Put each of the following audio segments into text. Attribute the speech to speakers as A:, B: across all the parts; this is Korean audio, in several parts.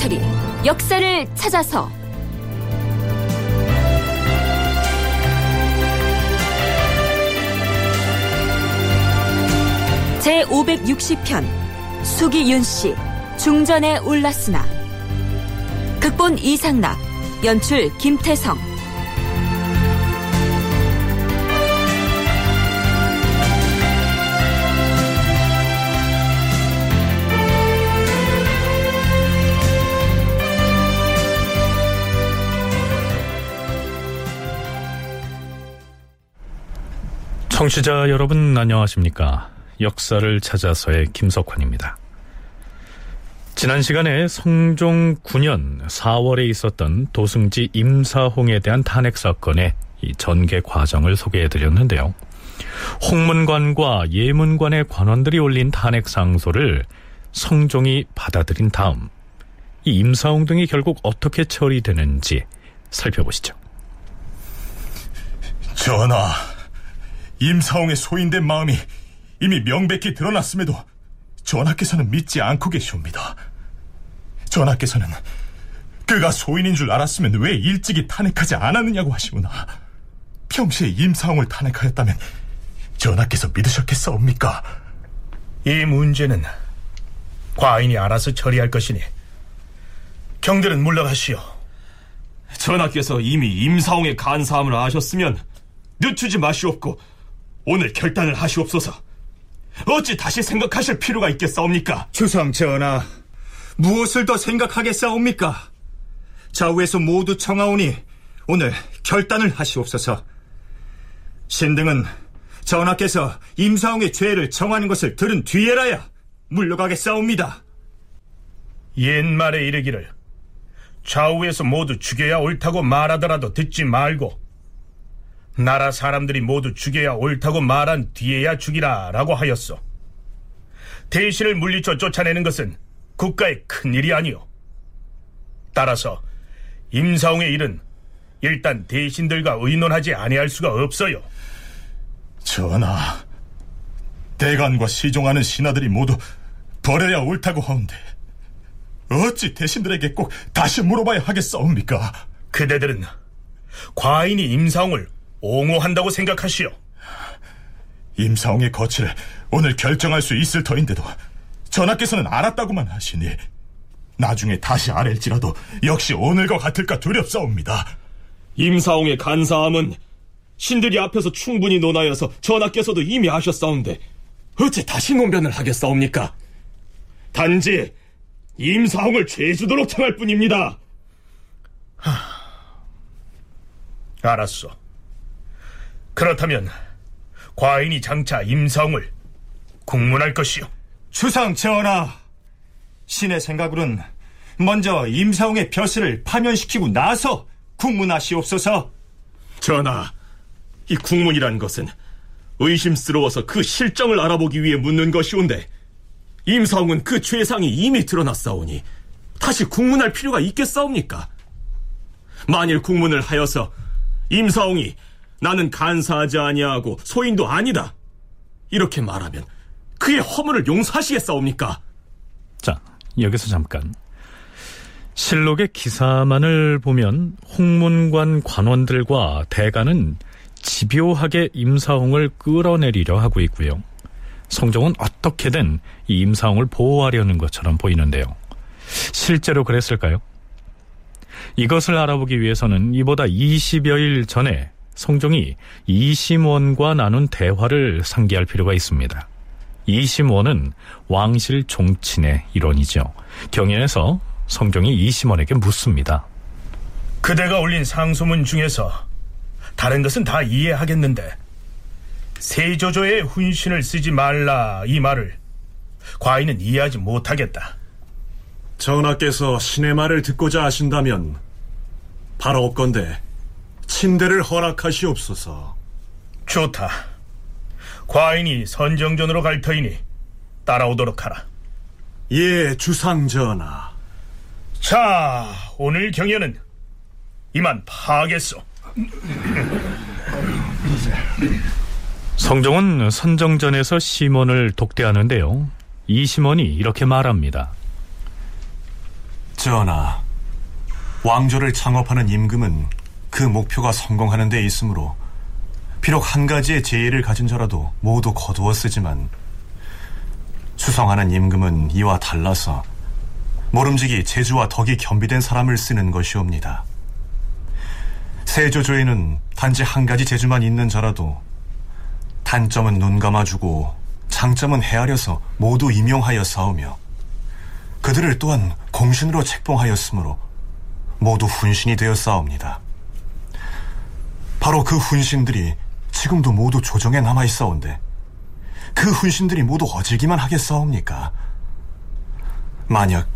A: 다큐멘터리 역사를 찾아서. 제 560편 수기윤 씨 중전에 올랐으나. 극본 이상락 연출 김태성
B: 청취자 여러분 안녕하십니까? 역사를 찾아서의 김석환입니다. 지난 시간에 성종 9년 4월에 있었던 도승지 임사홍에 대한 탄핵 사건의 이 전개 과정을 소개해 드렸는데요. 홍문관과 예문관의 관원들이 올린 탄핵 상소를 성종이 받아들인 다음 이 임사홍 등이 결국 어떻게 처리되는지 살펴보시죠.
C: 전하, 임사홍의 소인된 마음이 이미 명백히 드러났음에도 전하께서는 믿지 않고 계시옵니다. 전하께서는 그가 소인인 줄 알았으면 왜 일찍이 탄핵하지 않았느냐고 하시구나. 평시에 임사홍을 탄핵하였다면 전하께서 믿으셨겠사옵니까?
D: 이 문제는 과인이 알아서 처리할 것이니 경들은 물러가시오.
E: 전하께서 이미 임사홍의 간사함을 아셨으면 늦추지 마시옵고 오늘 결단을 하시옵소서. 어찌 다시 생각하실 필요가 있겠사옵니까?
F: 주상 전하, 무엇을 더 생각하겠사옵니까? 좌우에서 모두 청하오니 오늘 결단을 하시옵소서. 신등은 전하께서 임사홍의 죄를 정하는 것을 들은 뒤에라야 물러가겠사옵니다.
D: 옛말에 이르기를 좌우에서 모두 죽여야 옳다고 말하더라도 듣지 말고 나라 사람들이 모두 죽여야 옳다고 말한 뒤에야 죽이라 라고 하였소. 대신을 물리쳐 쫓아내는 것은 국가의 큰 일이 아니오. 따라서 임사홍의 일은 일단 대신들과 의논하지 아니할 수가 없어요.
C: 전하, 대간과 시종하는 신하들이 모두 버려야 옳다고 하온데 어찌 대신들에게 꼭 다시 물어봐야 하겠사옵니까?
D: 그대들은 과인이 임사홍을 옹호한다고 생각하시오.
C: 임사홍의 거취를 오늘 결정할 수 있을 터인데도 전하께서는 알았다고만 하시니 나중에 다시 아랠지라도 역시 오늘과 같을까 두렵사옵니다.
E: 임사홍의 간사함은 신들이 앞에서 충분히 논하여서 전하께서도 이미 하셨사온데 어찌 다시 논변을 하겠사옵니까? 단지 임사홍을 죄주도록 청할 뿐입니다.
D: 알았어. 그렇다면 과인이 장차 임사홍을 국문할 것이오.
F: 주상 전하, 신의 생각으로는 먼저 임사홍의 벼슬을 파면시키고 나서 국문하시옵소서.
E: 전하, 이 국문이란 것은 의심스러워서 그 실정을 알아보기 위해 묻는 것이온데 임사홍은 그 죄상이 이미 드러났사오니 다시 국문할 필요가 있겠사옵니까? 만일 국문을 하여서 임사홍이 나는 간사하지 아니하고 소인도 아니다 이렇게 말하면 그의 허물을 용서하시겠사옵니까?
B: 자, 여기서 잠깐. 실록의 기사만을 보면 홍문관 관원들과 대가는 집요하게 임사홍을 끌어내리려 하고 있고요. 성종은 어떻게든 이 임사홍을 보호하려는 것처럼 보이는데요. 실제로 그랬을까요? 이것을 알아보기 위해서는 이보다 20여일 전에 성종이 이심원과 나눈 대화를 상기할 필요가 있습니다. 이심원은 왕실 종친의 일원이죠. 경연에서 성종이 이심원에게 묻습니다.
D: 그대가 올린 상소문 중에서 다른 것은 다 이해하겠는데 세조조의 훈신을 쓰지 말라 이 말을 과인은 이해하지 못하겠다.
G: 전하께서 신의 말을 듣고자 하신다면 바로 없건대 친대를 허락하시옵소서.
D: 좋다. 과인이 선정전으로 갈 터이니 따라오도록 하라.
G: 예, 주상 전하.
D: 자, 오늘 경연은 이만 파하겠소.
B: 성종은 선정전에서 심원을 독대하는데요. 이 심원이 이렇게 말합니다.
C: 전하, 왕조를 창업하는 임금은 그 목표가 성공하는 데 있으므로 비록 한 가지의 제의를 가진 자라도 모두 거두어 쓰지만 수성하는 임금은 이와 달라서 모름지기 재주와 덕이 겸비된 사람을 쓰는 것이옵니다. 세조조에는 단지 한 가지 재주만 있는 자라도 단점은 눈 감아주고 장점은 헤아려서 모두 임용하여 싸우며 그들을 또한 공신으로 책봉하였으므로 모두 훈신이 되어 싸웁니다. 바로 그 훈신들이 지금도 모두 조정에 남아 있사온데 그 훈신들이 모두 어질기만 하겠사옵니까? 만약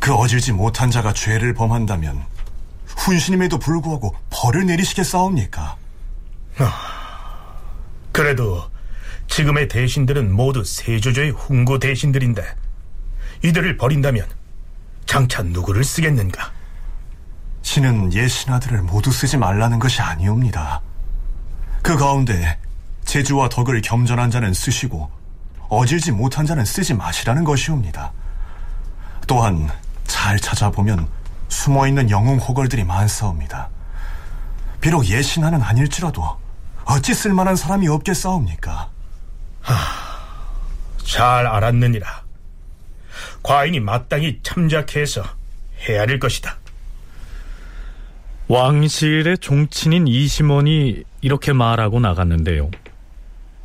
C: 그 어질지 못한 자가 죄를 범한다면 훈신임에도 불구하고 벌을 내리시겠사옵니까?
D: 그래도 지금의 대신들은 모두 세조조의 훈구 대신들인데 이들을 버린다면 장차 누구를 쓰겠는가?
C: 신은 옛 신하들을 모두 쓰지 말라는 것이 아니옵니다. 그 가운데 재주와 덕을 겸전한 자는 쓰시고 어질지 못한 자는 쓰지 마시라는 것이옵니다. 또한 잘 찾아보면 숨어있는 영웅 호걸들이 많사옵니다. 비록 옛 신하는 아닐지라도 어찌 쓸만한 사람이 없겠사옵니까?
D: 잘 알았느니라. 과인이 마땅히 참작해서 헤아릴 것이다.
B: 왕실의 종친인 이심원이 이렇게 말하고 나갔는데요.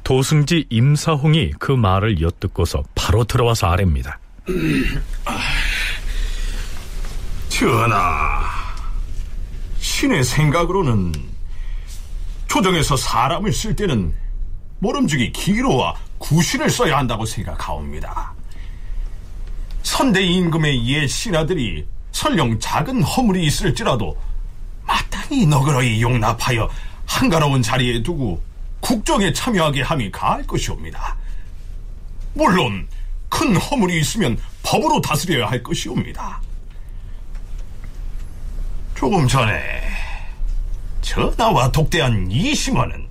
B: 도승지 임사홍이 그 말을 엿듣고서 바로 들어와서 아랩니다.
H: 전하, 신의 생각으로는 조정에서 사람을 쓸 때는 모름지기 기로와 구신을 써야 한다고 생각하옵니다. 선대 임금의 옛 신하들이 설령 작은 허물이 있을지라도 마땅히 너그러이 용납하여 한가로운 자리에 두고 국정에 참여하게 함이 가할 것이옵니다. 물론 큰 허물이 있으면 법으로 다스려야 할 것이옵니다. 조금 전에 전하와 독대한 이심원은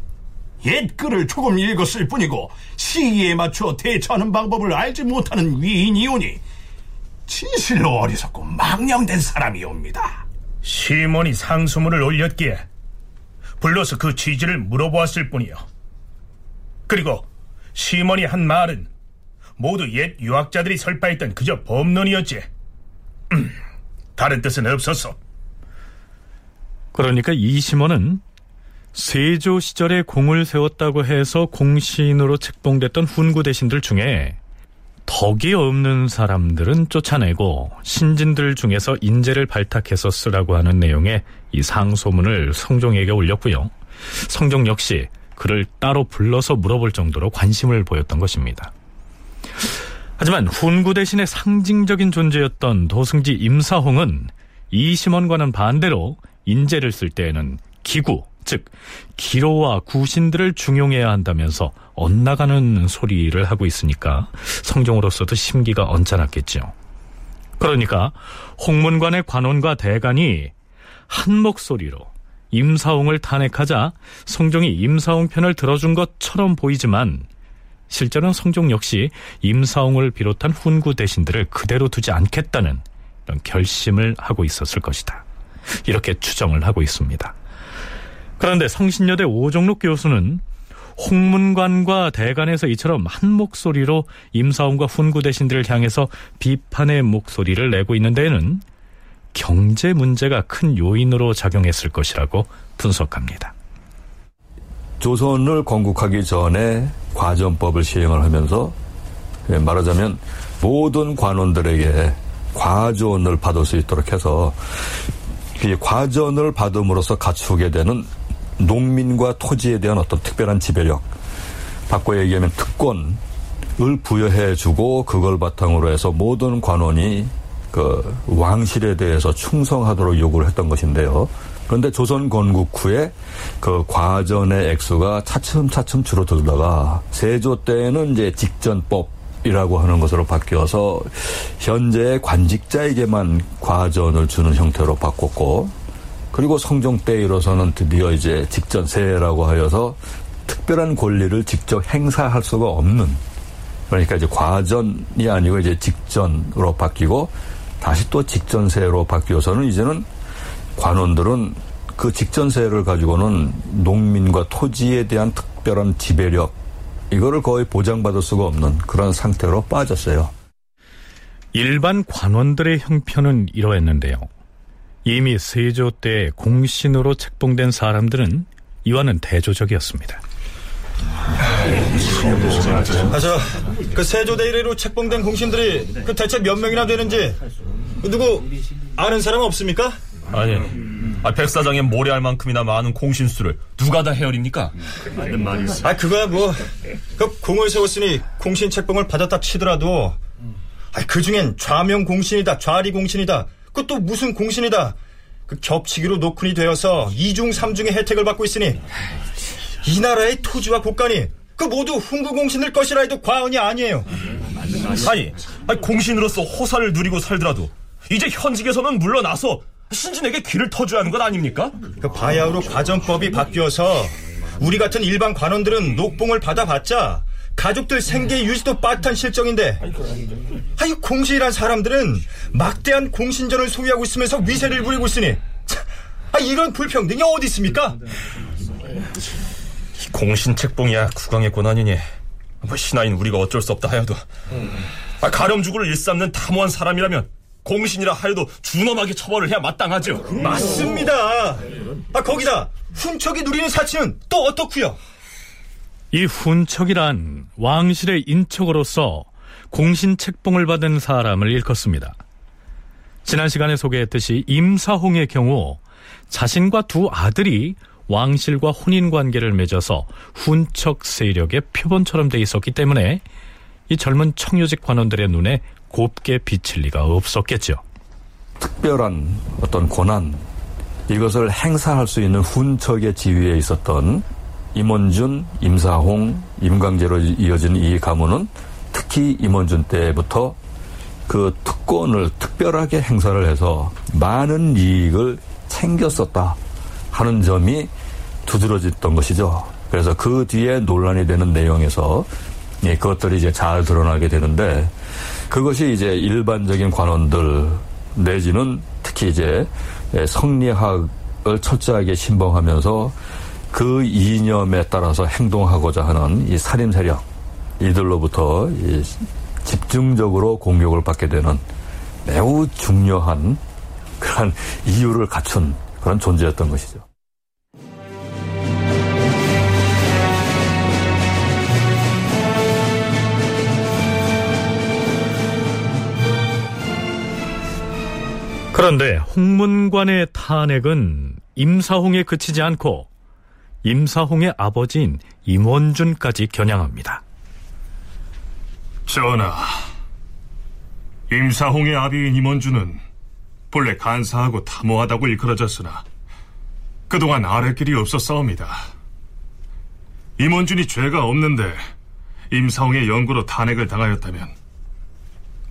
H: 옛 글을 조금 읽었을 뿐이고 시기에 맞춰 대처하는 방법을 알지 못하는 위인이오니 진실로 어리석고 망령된 사람이옵니다.
D: 시몬이 상소문을 올렸기에 불러서 그 취지를 물어보았을 뿐이요. 그리고 시몬이 한 말은 모두 옛 유학자들이 설파했던 그저 법론이었지. 음, 다른 뜻은 없었어.
B: 그러니까 이심원은 세조 시절에 공을 세웠다고 해서 공신으로 책봉됐던 훈구 대신들 중에 덕이 없는 사람들은 쫓아내고 신진들 중에서 인재를 발탁해서 쓰라고 하는 내용의 이 상소문을 성종에게 올렸고요. 성종 역시 그를 따로 불러서 물어볼 정도로 관심을 보였던 것입니다. 하지만 훈구 대신의 상징적인 존재였던 도승지 임사홍은 이심원과는 반대로 인재를 쓸 때에는 기구, 즉 기로와 구신들을 중용해야 한다면서 엇나가는 소리를 하고 있으니까 성종으로서도 심기가 언짢았겠죠. 그러니까 홍문관의 관원과 대간이 한 목소리로 임사홍을 탄핵하자 성종이 임사홍 편을 들어준 것처럼 보이지만 실제로는 성종 역시 임사홍을 비롯한 훈구 대신들을 그대로 두지 않겠다는 결심을 하고 있었을 것이다. 이렇게 추정을 하고 있습니다. 그런데 성신여대 오종록 교수는 홍문관과 대간에서 이처럼 한 목소리로 임사원과 훈구 대신들을 향해서 비판의 목소리를 내고 있는 데에는 경제 문제가 큰 요인으로 작용했을 것이라고 분석합니다.
I: 조선을 건국하기 전에 과전법을 시행을 하면서 예, 말하자면 모든 관원들에게 과전을 받을 수 있도록 해서 이 과전을 받음으로써 갖추게 되는 농민과 토지에 대한 어떤 특별한 지배력, 바꿔 얘기하면 특권을 부여해주고 그걸 바탕으로 해서 모든 관원이 그 왕실에 대해서 충성하도록 요구를 했던 것인데요. 그런데 조선 건국 후에 그 과전의 액수가 차츰차츰 줄어들다가 세조 때는 이제 직전법 이라고 하는 것으로 바뀌어서 현재 관직자에게만 과전을 주는 형태로 바꿨고 그리고 성종 때 이로서는 드디어 이제 직전 세라고 하여서 특별한 권리를 직접 행사할 수가 없는 그러니까 이제 과전이 아니고 이제 직전으로 바뀌고 다시 또 직전세로 바뀌어서는 이제는 관원들은 그 직전세를 가지고는 농민과 토지에 대한 특별한 지배력 이거를 거의 보장받을 수가 없는 그런 상태로 빠졌어요.
B: 일반 관원들의 형편은 이러했는데요. 이미 세조 때 공신으로 책봉된 사람들은 이와는 대조적이었습니다.
F: 아, 저, 그 세조대 이래로 책봉된 공신들이 그 대체 몇 명이나 되는지 누구 아는 사람 없습니까?
E: 아니, 아, 백사장에 모래알 만큼이나 많은 공신수를 누가 다 헤아립니까?
F: 아, 그거야 뭐, 그 공을 세웠으니 공신 책봉을 받았다 치더라도, 아, 그 중엔 좌명 공신이다, 좌리 공신이다, 그또 무슨 공신이다, 그 겹치기로 노큰이 되어서 이중 삼중의 혜택을 받고 있으니, 이 나라의 토지와 국간이 그 모두 훈구 공신일 것이라 해도 과언이 아니에요.
E: 아니, 아니, 공신으로서 호사를 누리고 살더라도 이제 현직에서는 물러나서 신진에게 귀를 터줘야 하는 것 아닙니까?
F: 그 바야흐로 과정법이 바뀌어서 우리 같은 일반 관원들은 녹봉을 받아봤자 가족들 생계 유지도 빠듯한 실정인데 아이 공신이란 사람들은 막대한 공신전을 소유하고 있으면서 위세를 부리고 있으니 참, 아, 이런 불평등이 어디 있습니까?
E: 공신 책봉이야 국왕의 권한이니 뭐 신하인 우리가 어쩔 수 없다 하여도 아, 가렴주구를 일삼는 탐호한 사람이라면 공신이라 하여도 준엄하게 처벌을 해야 마땅하죠.
F: 맞습니다. 아 거기다 훈척이 누리는 사치는 또 어떻고요?
B: 이 훈척이란 왕실의 인척으로서 공신 책봉을 받은 사람을 일컫습니다. 지난 시간에 소개했듯이 임사홍의 경우 자신과 두 아들이 왕실과 혼인 관계를 맺어서 훈척 세력의 표본처럼 돼 있었기 때문에 이 젊은 청요직 관원들의 눈에 곱게 비칠 리가 없었겠죠.
I: 특별한 어떤 권한 이것을 행사할 수 있는 훈척의 지위에 있었던 임원준, 임사홍, 임광재로 이어진 이 가문은 특히 임원준 때부터 그 특권을 특별하게 행사를 해서 많은 이익을 챙겼었다 하는 점이 두드러졌던 것이죠. 그래서 그 뒤에 논란이 되는 내용에서 예, 그것들이 이제 잘 드러나게 되는데 그것이 이제 일반적인 관원들 내지는 특히 이제 성리학을 철저하게 신봉하면서 그 이념에 따라서 행동하고자 하는 이 살림 세력 이들로부터 이 집중적으로 공격을 받게 되는 매우 중요한 그런 이유를 갖춘 그런 존재였던 것이죠.
B: 그런데 홍문관의 탄핵은 임사홍에 그치지 않고 임사홍의 아버지인 임원준까지 겨냥합니다.
J: 전하, 임사홍의 아비인 임원준은 본래 간사하고 탐호하다고 일컬어졌으나 그동안 아랫길이 없었사옵니다. 임원준이 죄가 없는데 임사홍의 연구로 탄핵을 당하였다면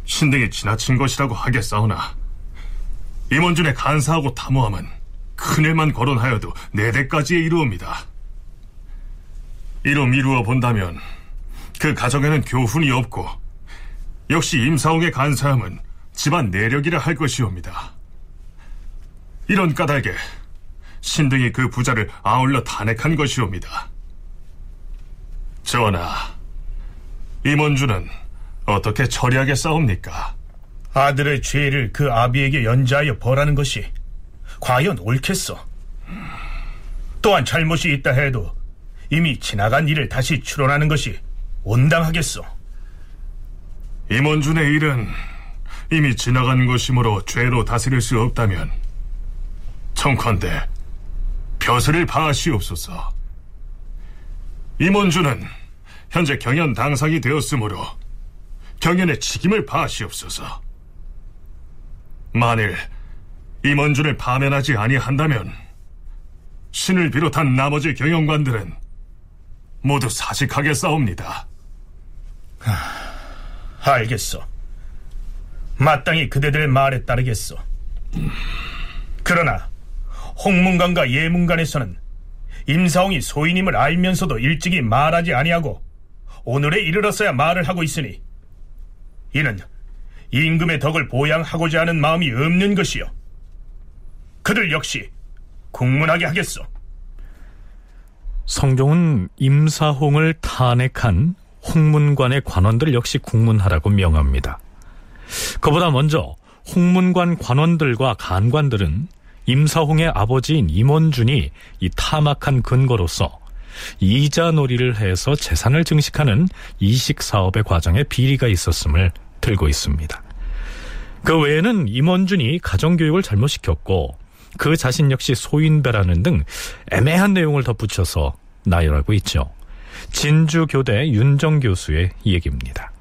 J: 신등이 지나친 것이라고 하겠사오나 임원준의 간사하고 탐호함은 큰애만 거론하여도 네 대까지에 이르옵니다. 이로 미루어 본다면 그 가정에는 교훈이 없고 역시 임사홍의 간사함은 집안 내력이라 할 것이옵니다. 이런 까닭에 신등이 그 부자를 아울러 탄핵한 것이옵니다. 전하, 임원주는 어떻게 처리하게 싸웁니까?
D: 아들의 죄를 그 아비에게 연자하여 벌하는 것이 과연 옳겠어? 또한 잘못이 있다 해도 이미 지나간 일을 다시 추론하는 것이 온당하겠어.
J: 임원준의 일은 이미 지나간 것이므로 죄로 다스릴 수 없다면 청컨대 벼슬을 파하시옵소서. 임원준은 현재 경연 당상이 되었으므로 경연의 책임을 파하시옵소서. 만일 임원준을 파면하지 아니한다면 신을 비롯한 나머지 경영관들은 모두 사직하게 싸웁니다.
D: 알겠어. 마땅히 그대들의 말에 따르겠어. 그러나 홍문관과 예문관에서는 임사홍이 소인임을 알면서도 일찍이 말하지 아니하고 오늘에 이르러서야 말을 하고 있으니 이는 임금의 덕을 보양하고자 하는 마음이 없는 것이요. 그들 역시 국문하게 하겠소.
B: 성종은 임사홍을 탄핵한 홍문관의 관원들 역시 국문하라고 명합니다. 그보다 먼저 홍문관 관원들과 간관들은 임사홍의 아버지인 임원준이 이 타막한 근거로서 이자놀이를 해서 재산을 증식하는 이식 사업의 과정에 비리가 있었음을 들고 있습니다. 그 외에는 임원준이 가정교육을 잘못 시켰고 그 자신 역시 소인배라는 등 애매한 내용을 덧붙여서 나열하고 있죠. 진주교대 윤정 교수의 얘기입니다.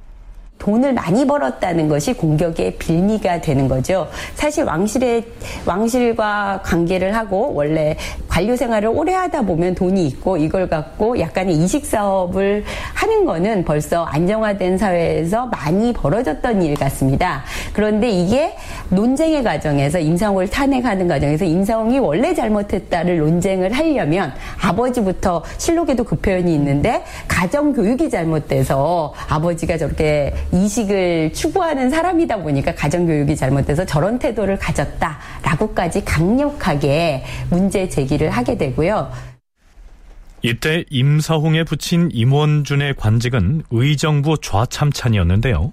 K: 돈을 많이 벌었다는 것이 공격의 빌미가 되는 거죠. 사실 왕실의 왕실과 관계를 하고 원래 관료 생활을 오래 하다 보면 돈이 있고 이걸 갖고 약간의 이식 사업을 하는 거는 벌써 안정화된 사회에서 많이 벌어졌던 일 같습니다. 그런데 이게 논쟁의 과정에서 임상홍을 탄핵하는 과정에서 임상홍이 원래 잘못했다를 논쟁을 하려면 아버지부터 실록에도 그 표현이 있는데 가정 교육이 잘못돼서 아버지가 저렇게 이식을 추구하는 사람이다 보니까 가정교육이 잘못돼서 저런 태도를 가졌다라고까지 강력하게 문제 제기를 하게 되고요.
B: 이때 임사홍에 붙인 임원준의 관직은 의정부 좌참찬이었는데요.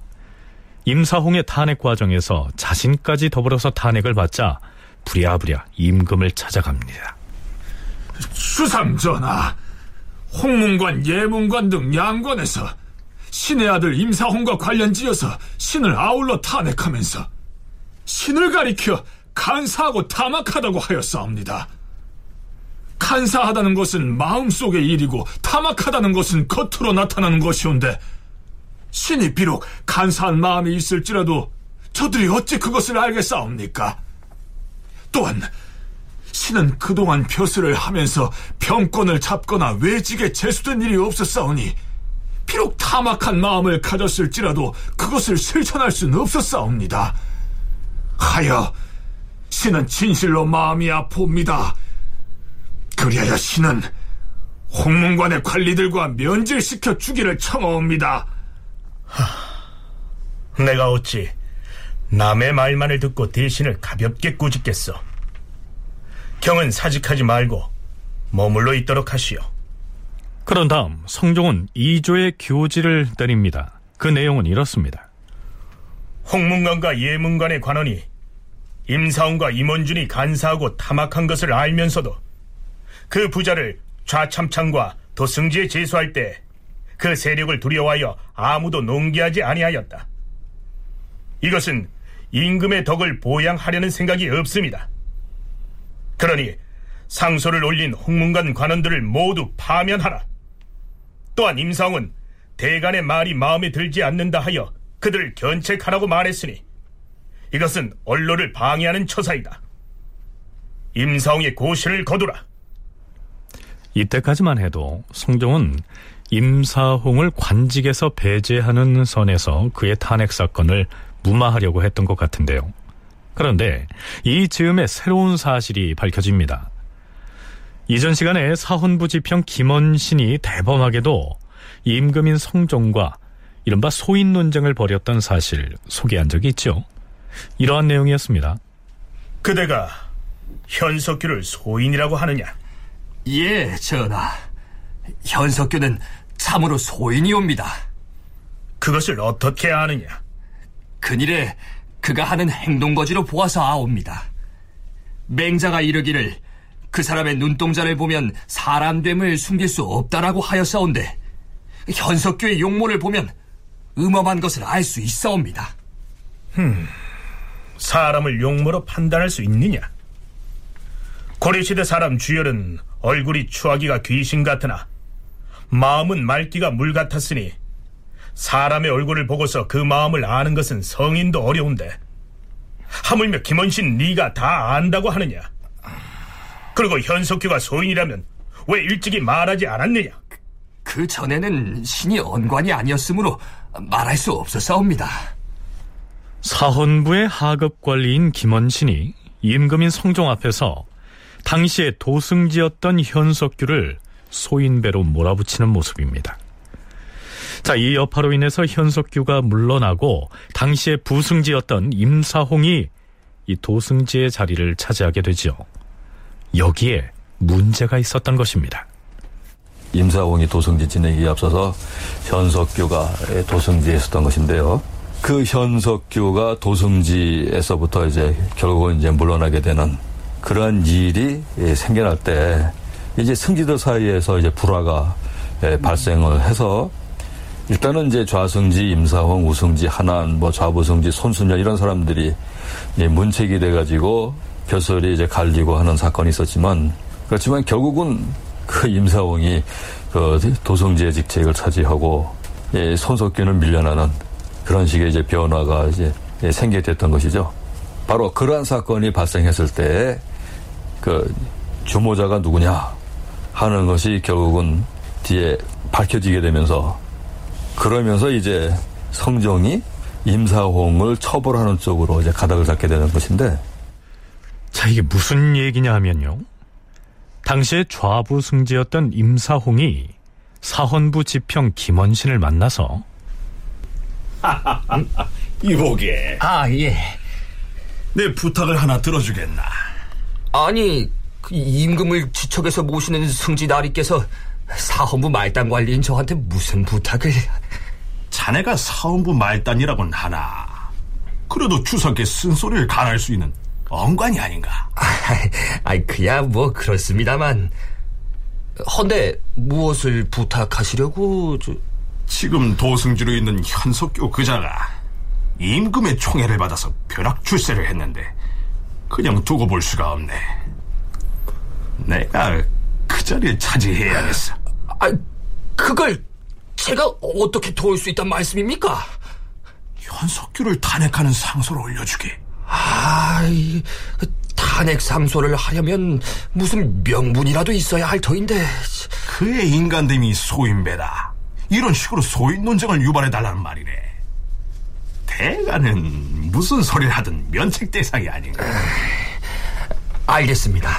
B: 임사홍의 탄핵 과정에서 자신까지 더불어서 탄핵을 받자 부랴부랴 임금을 찾아갑니다.
L: 수삼 전하, 홍문관, 예문관 등 양관에서 신의 아들 임사홍과 관련지어서 신을 아울러 탄핵하면서 신을 가리켜 간사하고 타막하다고 하였사옵니다. 간사하다는 것은 마음속의 일이고 타막하다는 것은 겉으로 나타나는 것이온데 신이 비록 간사한 마음이 있을지라도 저들이 어찌 그것을 알겠사옵니까? 또한 신은 그동안 벼슬을 하면서 병권을 잡거나 외직에 재수된 일이 없었사오니 비록 타막한 마음을 가졌을지라도 그것을 실천할 수는 없었사옵니다. 하여 신은 진실로 마음이 아픕니다. 그리하여 신은 홍문관의 관리들과 면질시켜 주기를 청하옵니다.
D: 하, 내가 어찌 남의 말만을 듣고 대신을 가볍게 꾸짖겠어. 경은 사직하지 말고 머물러 있도록 하시오.
B: 그런 다음 성종은 2조의 교지를 내립니다. 그 내용은 이렇습니다.
D: 홍문관과 예문관의 관원이 임사원과 임원준이 간사하고 타막한 것을 알면서도 그 부자를 좌참창과 도승지에 제수할 때 그 세력을 두려워하여 아무도 농기하지 아니하였다. 이것은 임금의 덕을 보양하려는 생각이 없습니다. 그러니 상소를 올린 홍문관 관원들을 모두 파면하라. 또한 임상은 대간의 말이 마음에 들지 않는다 하여 그들을 견책하라고 말했으니 이것은 언론을 방해하는 처사이다. 임사홍의 고시를 거두라.
B: 이때까지만 해도 성종은 임사홍을 관직에서 배제하는 선에서 그의 탄핵 사건을 무마하려고 했던 것 같은데요. 그런데 이 즈음에 새로운 사실이 밝혀집니다. 이전 시간에 사헌부 지평 김원신이 대범하게도 임금인 성종과 이른바 소인 논쟁을 벌였던 사실 소개한 적이 있죠. 이러한 내용이었습니다.
D: 그대가 현석규를 소인이라고 하느냐?
M: 예, 전하. 현석규는 참으로 소인이옵니다.
D: 그것을 어떻게 아느냐?
M: 그일에 그가 하는 행동거지로 보아서 아옵니다. 맹자가 이르기를 그 사람의 눈동자를 보면 사람됨을 숨길 수 없다라고 하였사온데 현석규의 용모를 보면 음험한 것을 알 수 있사옵니다.
D: 흠, 사람을 용모로 판단할 수 있느냐? 고려시대 사람 주열은 얼굴이 추하기가 귀신 같으나 마음은 맑기가 물 같았으니 사람의 얼굴을 보고서 그 마음을 아는 것은 성인도 어려운데 하물며 김원신 네가 다 안다고 하느냐? 그리고 현석규가 소인이라면 왜 일찍이 말하지 않았느냐?
M: 그 전에는 신이 언관이 아니었으므로 말할 수 없었사옵니다.
B: 사헌부의 하급 관리인 김원신이 임금인 성종 앞에서 당시에 도승지였던 현석규를 소인배로 몰아붙이는 모습입니다. 자, 이 여파로 인해서 현석규가 물러나고 당시에 부승지였던 임사홍이 이 도승지의 자리를 차지하게 되죠. 여기에 문제가 있었던 것입니다.
I: 임사홍이 도승지 지내기에 앞서서 현석규가 도승지에 있었던 것인데요. 그 현석규가 도승지에서부터 이제 결국은 이제 물러나게 되는 그러한 일이 생겨날 때 이제 승지들 사이에서 이제 불화가 발생을 해서 일단은 이제 좌승지, 임사홍, 우승지, 하난, 뭐 좌부승지, 손순년 이런 사람들이 문책이 돼가지고 벼슬이 이제 갈리고 하는 사건이 있었지만 그렇지만 결국은 그 임사홍이 그 도성지의 직책을 차지하고 예, 손석규는 밀려나는 그런 식의 이제 변화가 이제 예, 생기게 됐던 것이죠. 바로 그러한 사건이 발생했을 때 그 주모자가 누구냐 하는 것이 결국은 뒤에 밝혀지게 되면서 그러면서 이제 성정이 임사홍을 처벌하는 쪽으로 이제 가닥을 잡게 되는 것인데
B: 자, 이게 무슨 얘기냐 하면요. 당시에 좌부 승지였던 임사홍이 사헌부 지평 김원신을 만나서
N: 이보게
M: 아, 예.
N: 내 부탁을 하나 들어주겠나
M: 아니, 그 임금을 지척에서 모시는 승지 나리께서 사헌부 말단 관리인 저한테 무슨 부탁을...
N: 자네가 사헌부 말단이라곤 하나 그래도 주석의 쓴소리를 가할 수 있는 언관이 아닌가
M: 아이, 그야 뭐 그렇습니다만... 헌데 무엇을 부탁하시려고... 저...
N: 지금 도승지로 있는 현석교 그자가 임금의 총애를 받아서 벼락 출세를 했는데 그냥 두고 볼 수가 없네. 내가 그 자리를 차지해야겠어.
M: 아, 그걸 제가 어떻게 도울 수 있단 말씀입니까?
N: 현석규를 탄핵하는 상소를 올려주게.
M: 아, 그 탄핵 상소를 하려면 무슨 명분이라도 있어야 할 터인데.
N: 그의 인간됨이 소인배다. 이런 식으로 소인 논쟁을 유발해달라는 말이네. 대가는 무슨 소리를 하든 면책 대상이 아닌가.
M: 알겠습니다.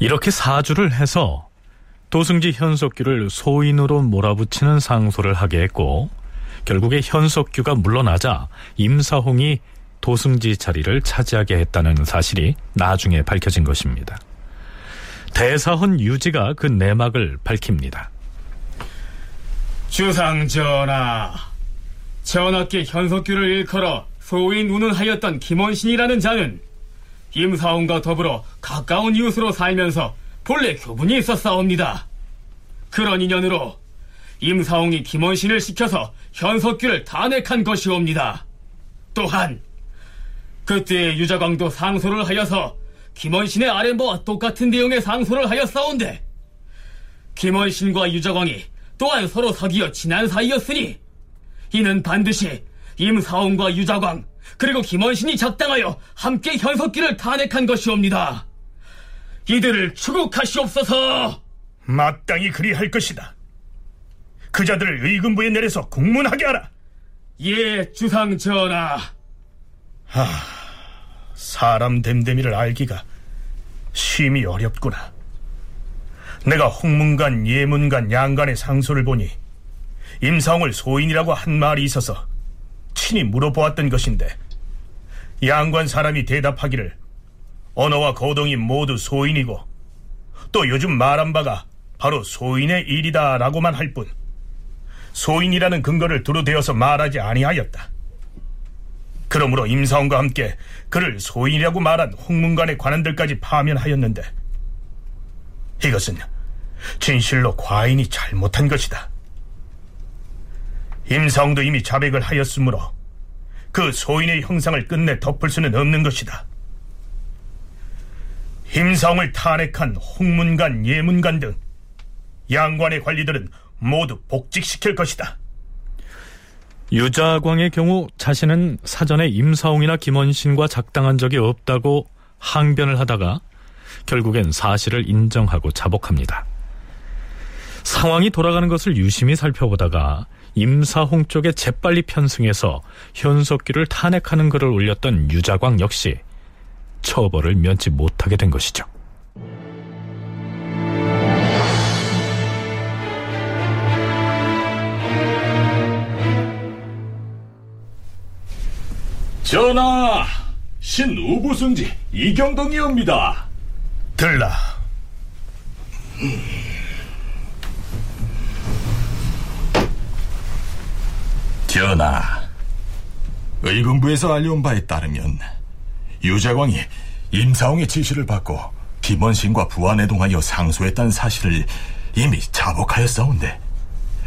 B: 이렇게 사주를 해서 도승지 현석규를 소인으로 몰아붙이는 상소를 하게 했고 결국에 현석규가 물러나자 임사홍이 도승지 자리를 차지하게 했다는 사실이 나중에 밝혀진 것입니다. 대사헌 유지가 그 내막을 밝힙니다.
O: 주상 전하, 전하께 현석규를 일컬어 소인 운운하였던 김원신이라는 자는 임사원과 더불어 가까운 이웃으로 살면서 본래 교분이 있었사옵니다. 그런 인연으로 임사홍이 김원신을 시켜서 현석규를 탄핵한 것이옵니다. 또한 그때 유자광도 상소를 하여서 김원신의 아랫모와 똑같은 내용의 상소를 하였사온데 김원신과 유자광이 또한 서로 사귀어 친한 사이였으니 이는 반드시 임사원과 유자광 그리고 김원신이 작당하여 함께 현석기를 탄핵한 것이옵니다. 이들을 추국하시옵소서.
D: 마땅히 그리할 것이다. 그 자들을 의금부에 내려서 국문하게 하라.
O: 예, 주상 전하.
D: 하, 사람 됨됨이를 알기가 심히 어렵구나. 내가 홍문관, 예문관, 양관의 상소를 보니 임상을 소인이라고 한 말이 있어서 친히 물어보았던 것인데 양관 사람이 대답하기를 언어와 거동이 모두 소인이고 또 요즘 말한 바가 바로 소인의 일이다라고만 할 뿐 소인이라는 근거를 두루 대어서 말하지 아니하였다. 그러므로 임사원과 함께 그를 소인이라고 말한 홍문관의 관원들까지 파면하였는데 이것은 진실로 과인이 잘못한 것이다. 임사원도 이미 자백을 하였으므로 그 소인의 형상을 끝내 덮을 수는 없는 것이다. 임사원을 탄핵한 홍문관, 예문관 등 양관의 관리들은 모두 복직시킬 것이다.
B: 유자광의 경우 자신은 사전에 임사홍이나 김원신과 작당한 적이 없다고 항변을 하다가 결국엔 사실을 인정하고 자복합니다. 상황이 돌아가는 것을 유심히 살펴보다가 임사홍 쪽에 재빨리 편승해서 현석기를 탄핵하는 글을 올렸던 유자광 역시 처벌을 면치 못하게 된 것이죠.
H: 전하, 신우부승지 이경동이옵니다.
D: 들라.
C: 전하, 의금부에서 알려온 바에 따르면 유자광이 임사홍의 지시를 받고 김원신과 부안해동하여 상소했다는 사실을 이미 자복하였사온데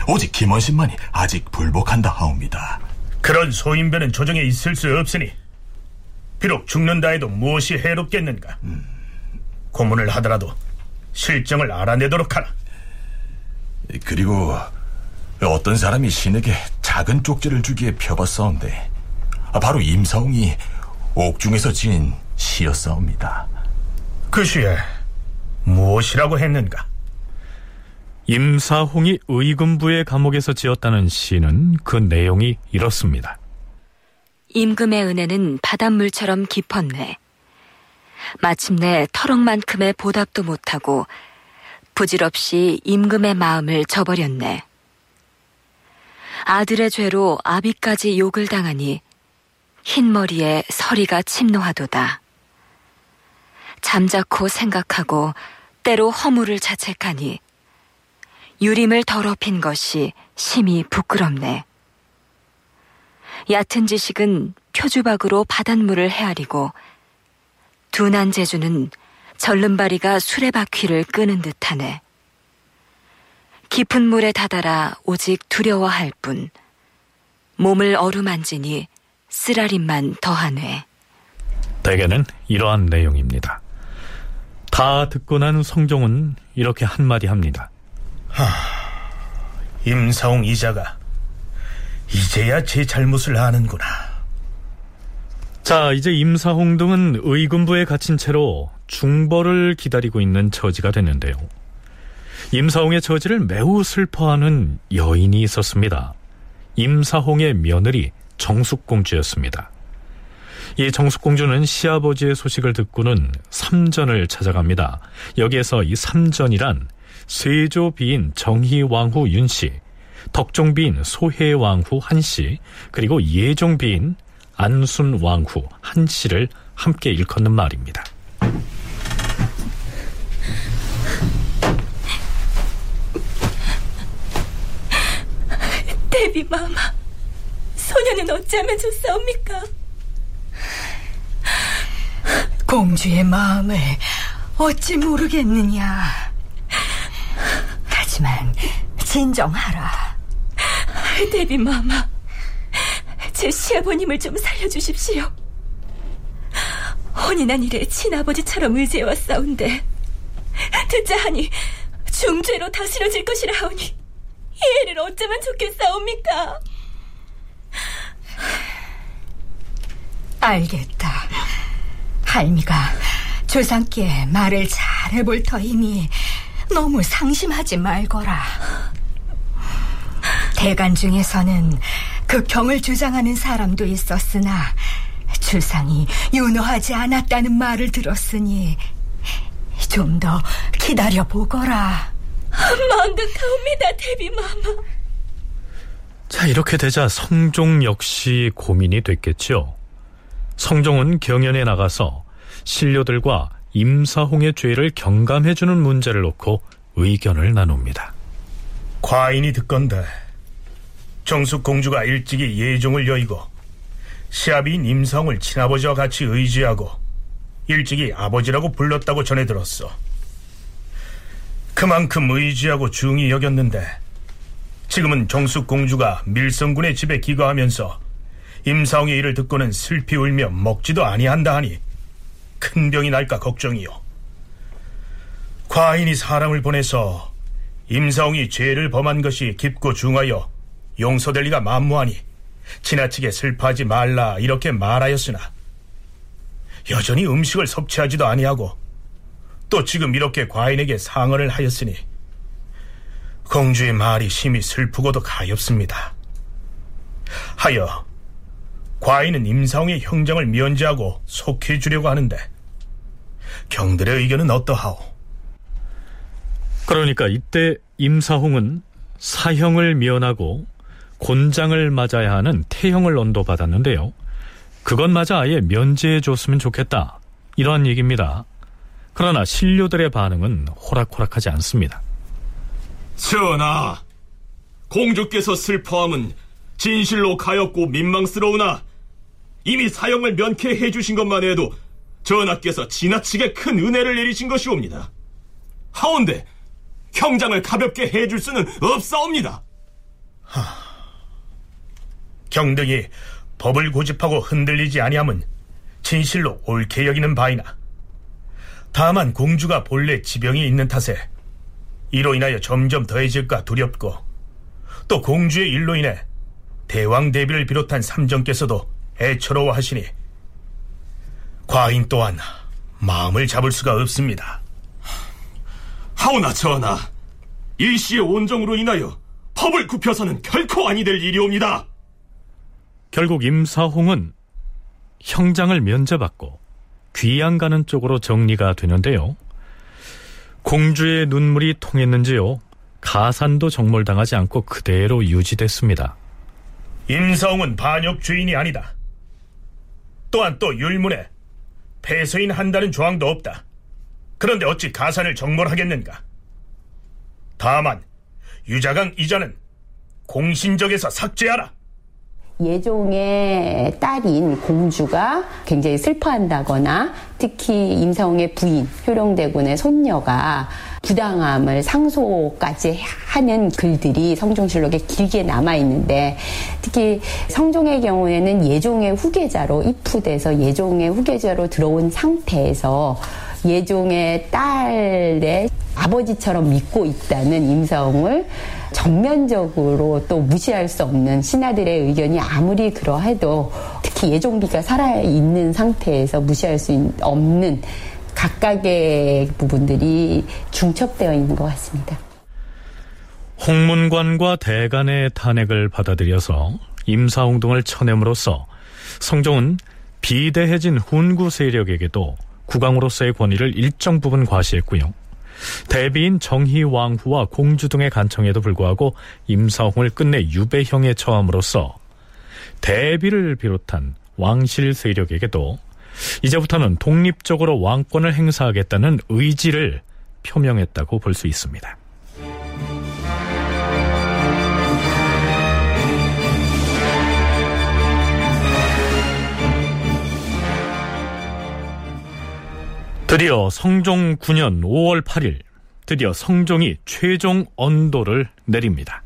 C: 오직 김원신만이 아직 불복한다 하옵니다.
D: 그런 소인배는 조정에 있을 수 없으니 비록 죽는다 해도 무엇이 해롭겠는가? 고문을 하더라도 실정을 알아내도록 하라.
C: 그리고 어떤 사람이 신에게 작은 쪽지를 주기에 펴봤사온데 바로 임사홍이 옥중에서 지은 시였사옵니다.
D: 그 시에 무엇이라고 했는가?
B: 임사홍이 의금부의 감옥에서 지었다는 시는 그 내용이 이렇습니다.
P: 임금의 은혜는 바닷물처럼 깊었네. 마침내 터럭만큼의 보답도 못하고 부질없이 임금의 마음을 저버렸네. 아들의 죄로 아비까지 욕을 당하니 흰머리에 서리가 침노하도다. 잠자코 생각하고 때로 허물을 자책하니 유림을 더럽힌 것이 심히 부끄럽네. 얕은 지식은 표주박으로 바닷물을 헤아리고 둔한 재주는 절름바리가 수레바퀴를 끄는 듯하네. 깊은 물에 다다라 오직 두려워할 뿐 몸을 어루만지니 쓰라림만 더하네.
B: 대개는 이러한 내용입니다. 다 듣고 난 성종은 이렇게 한마디 합니다.
D: 임사홍 이자가 이제야 제 잘못을 아는구나.
B: 자, 이제 임사홍 등은 의금부에 갇힌 채로 중벌을 기다리고 있는 처지가 됐는데요. 임사홍의 처지를 매우 슬퍼하는 여인이 있었습니다. 임사홍의 며느리 정숙공주였습니다. 이 정숙공주는 시아버지의 소식을 듣고는 삼전을 찾아갑니다. 여기에서 이 삼전이란 세조 비인 정희왕후 윤씨, 덕종 비인 소혜왕후 한씨, 그리고 예종 비인 안순왕후 한씨를 함께 일컫는 말입니다.
Q: 데비 마마, 소녀는 어찌하면 좋사옵니까?
R: 공주의 마음을 어찌 모르겠느냐. 하지만 진정하라.
Q: 데비 마마, 제 시아버님을 좀 살려주십시오. 혼인한 일에 친아버지처럼 의지해왔사온데 듣자 하니 중죄로 다스려질 것이라 하오니 이 애를 어쩌면 좋겠사옵니까?
R: 알겠다. 할미가 조상께 말을 잘 해볼 터이니 너무 상심하지 말거라. 대간 중에서는 극형을 주장하는 사람도 있었으나 주상이 윤호하지 않았다는 말을 들었으니 좀 더 기다려 보거라.
Q: 만득하옵니다, 데비마마.
B: 자, 이렇게 되자 성종 역시 고민이 됐겠죠. 성종은 경연에 나가서 신료들과 임사홍의 죄를 경감해주는 문제를 놓고 의견을 나눕니다.
D: 과인이 듣건대 정숙 공주가 일찍이 예종을 여의고 시아비인 임성을 친아버지와 같이 의지하고 일찍이 아버지라고 불렀다고 전해 들었어. 그만큼 의지하고 중히 여겼는데 지금은 정숙 공주가 밀성군의 집에 기거하면서 임사홍의 일을 듣고는 슬피 울며 먹지도 아니한다 하니 큰 병이 날까 걱정이요. 과인이 사람을 보내서 임사홍이 죄를 범한 것이 깊고 중하여 용서될 리가 만무하니 지나치게 슬퍼하지 말라 이렇게 말하였으나 여전히 음식을 섭취하지도 아니하고 또 지금 이렇게 과인에게 상언을 하였으니 공주의 말이 심히 슬프고도 가엾습니다. 하여 과인은 임사홍의 형정을 면제하고 속해 주려고 하는데 경들의 의견은 어떠하오?
B: 그러니까 이때 임사홍은 사형을 면하고 곤장을 맞아야 하는 태형을 언도받았는데요. 그것마저 아예 면제해 줬으면 좋겠다. 이러한 얘기입니다. 그러나 신료들의 반응은 호락호락하지 않습니다.
E: 전하, 공주께서 슬퍼함은 진실로 가엽고 민망스러우나 이미 사형을 면케해 주신 것만 해도 전하께서 지나치게 큰 은혜를 내리신 것이옵니다. 하온데 형장을 가볍게 해줄 수는 없사옵니다.
D: 하... 경등이 법을 고집하고 흔들리지 아니함은 진실로 옳게 여기는 바이나 다만 공주가 본래 지병이 있는 탓에 이로 인하여 점점 더해질까 두렵고 또 공주의 일로 인해 대왕 대비를 비롯한 삼정께서도 애처로워하시니 과인 또한 마음을 잡을 수가 없습니다.
E: 하오나 전하, 일시의 온정으로 인하여 법을 굽혀서는 결코 아니 될 일이옵니다.
B: 결국 임사홍은 형장을 면제받고 귀양 가는 쪽으로 정리가 되는데요. 공주의 눈물이 통했는지요. 가산도 정몰당하지 않고 그대로 유지됐습니다.
D: 임사홍은 반역 죄인이 아니다. 또한 또 율문에 폐쇄인 한다는 조항도 없다. 그런데 어찌 가산을 정몰하겠는가? 다만 유자강 이자는 공신적에서 삭제하라.
K: 예종의 딸인 공주가 굉장히 슬퍼한다거나 특히 임사홍의 부인 효령대군의 손녀가 부당함을 상소까지 하는 글들이 성종실록에 길게 남아 있는데 특히 성종의 경우에는 예종의 후계자로 입후돼서 예종의 후계자로 들어온 상태에서 예종의 딸의 아버지처럼 믿고 있다는 임사홍을 전면적으로 또 무시할 수 없는 신하들의 의견이 아무리 그러해도 특히 예종비가 살아있는 상태에서 무시할 수 없는 각각의 부분들이 중첩되어 있는 것 같습니다.
B: 홍문관과 대간의 탄핵을 받아들여서 임사홍 등을 쳐냄으로써 성종은 비대해진 훈구 세력에게도 국왕으로서의 권위를 일정 부분 과시했고요. 대비인 정희왕후와 공주 등의 간청에도 불구하고 임사홍을 끝내 유배형에 처함으로써 대비를 비롯한 왕실 세력에게도 이제부터는 독립적으로 왕권을 행사하겠다는 의지를 표명했다고 볼 수 있습니다. 드디어 성종 9년 5월 8일 드디어 성종이 최종 언도를 내립니다.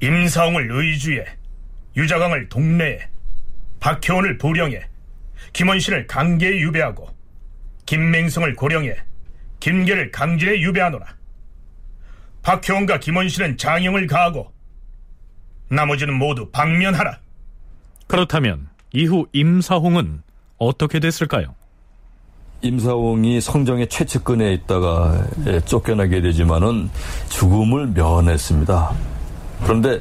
D: 임사홍을 의주에 유자강을 동래에 박효원을 보령에 김원신을 강계에 유배하고 김맹성을 고령에 김계를 강진에 유배하노라. 박효원과 김원신은 장영을 가하고 나머지는 모두 방면하라.
B: 그렇다면 이후 임사홍은 어떻게 됐을까요?
I: 임사홍이 성정의 최측근에 있다가 예, 쫓겨나게 되지만은 죽음을 면했습니다. 그런데